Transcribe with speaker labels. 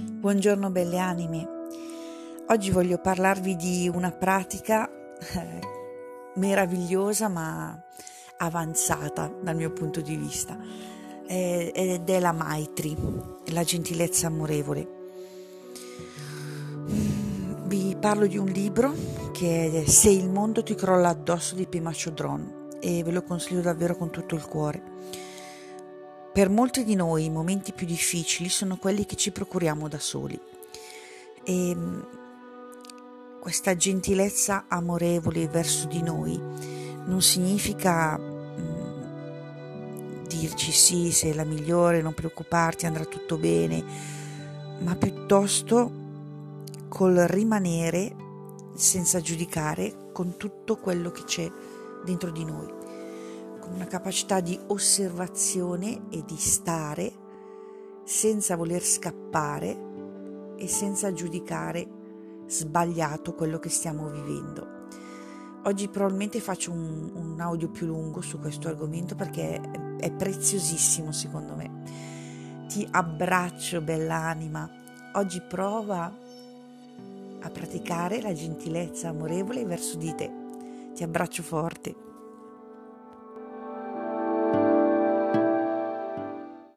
Speaker 1: Buongiorno belle anime. Oggi voglio parlarvi di una pratica eh, meravigliosa ma avanzata dal mio punto di vista eh, ed è la Maitri, la gentilezza amorevole. Vi parlo di un libro che è Se il mondo ti crolla addosso di Pema Chodron e ve lo consiglio davvero con tutto il cuore per molti di noi i momenti più difficili sono quelli che ci procuriamo da soli. E mm, questa gentilezza amorevole verso di noi non significa mm, dirci sì, sei la migliore, non preoccuparti, andrà tutto bene, ma piuttosto col rimanere senza giudicare con tutto quello che c'è dentro di noi una capacità di osservazione e di stare senza voler scappare e senza giudicare sbagliato quello che stiamo vivendo. Oggi probabilmente faccio un, un audio più lungo su questo argomento perché è, è preziosissimo secondo me. Ti abbraccio bella anima. Oggi prova a praticare la gentilezza amorevole verso di te. Ti abbraccio forte.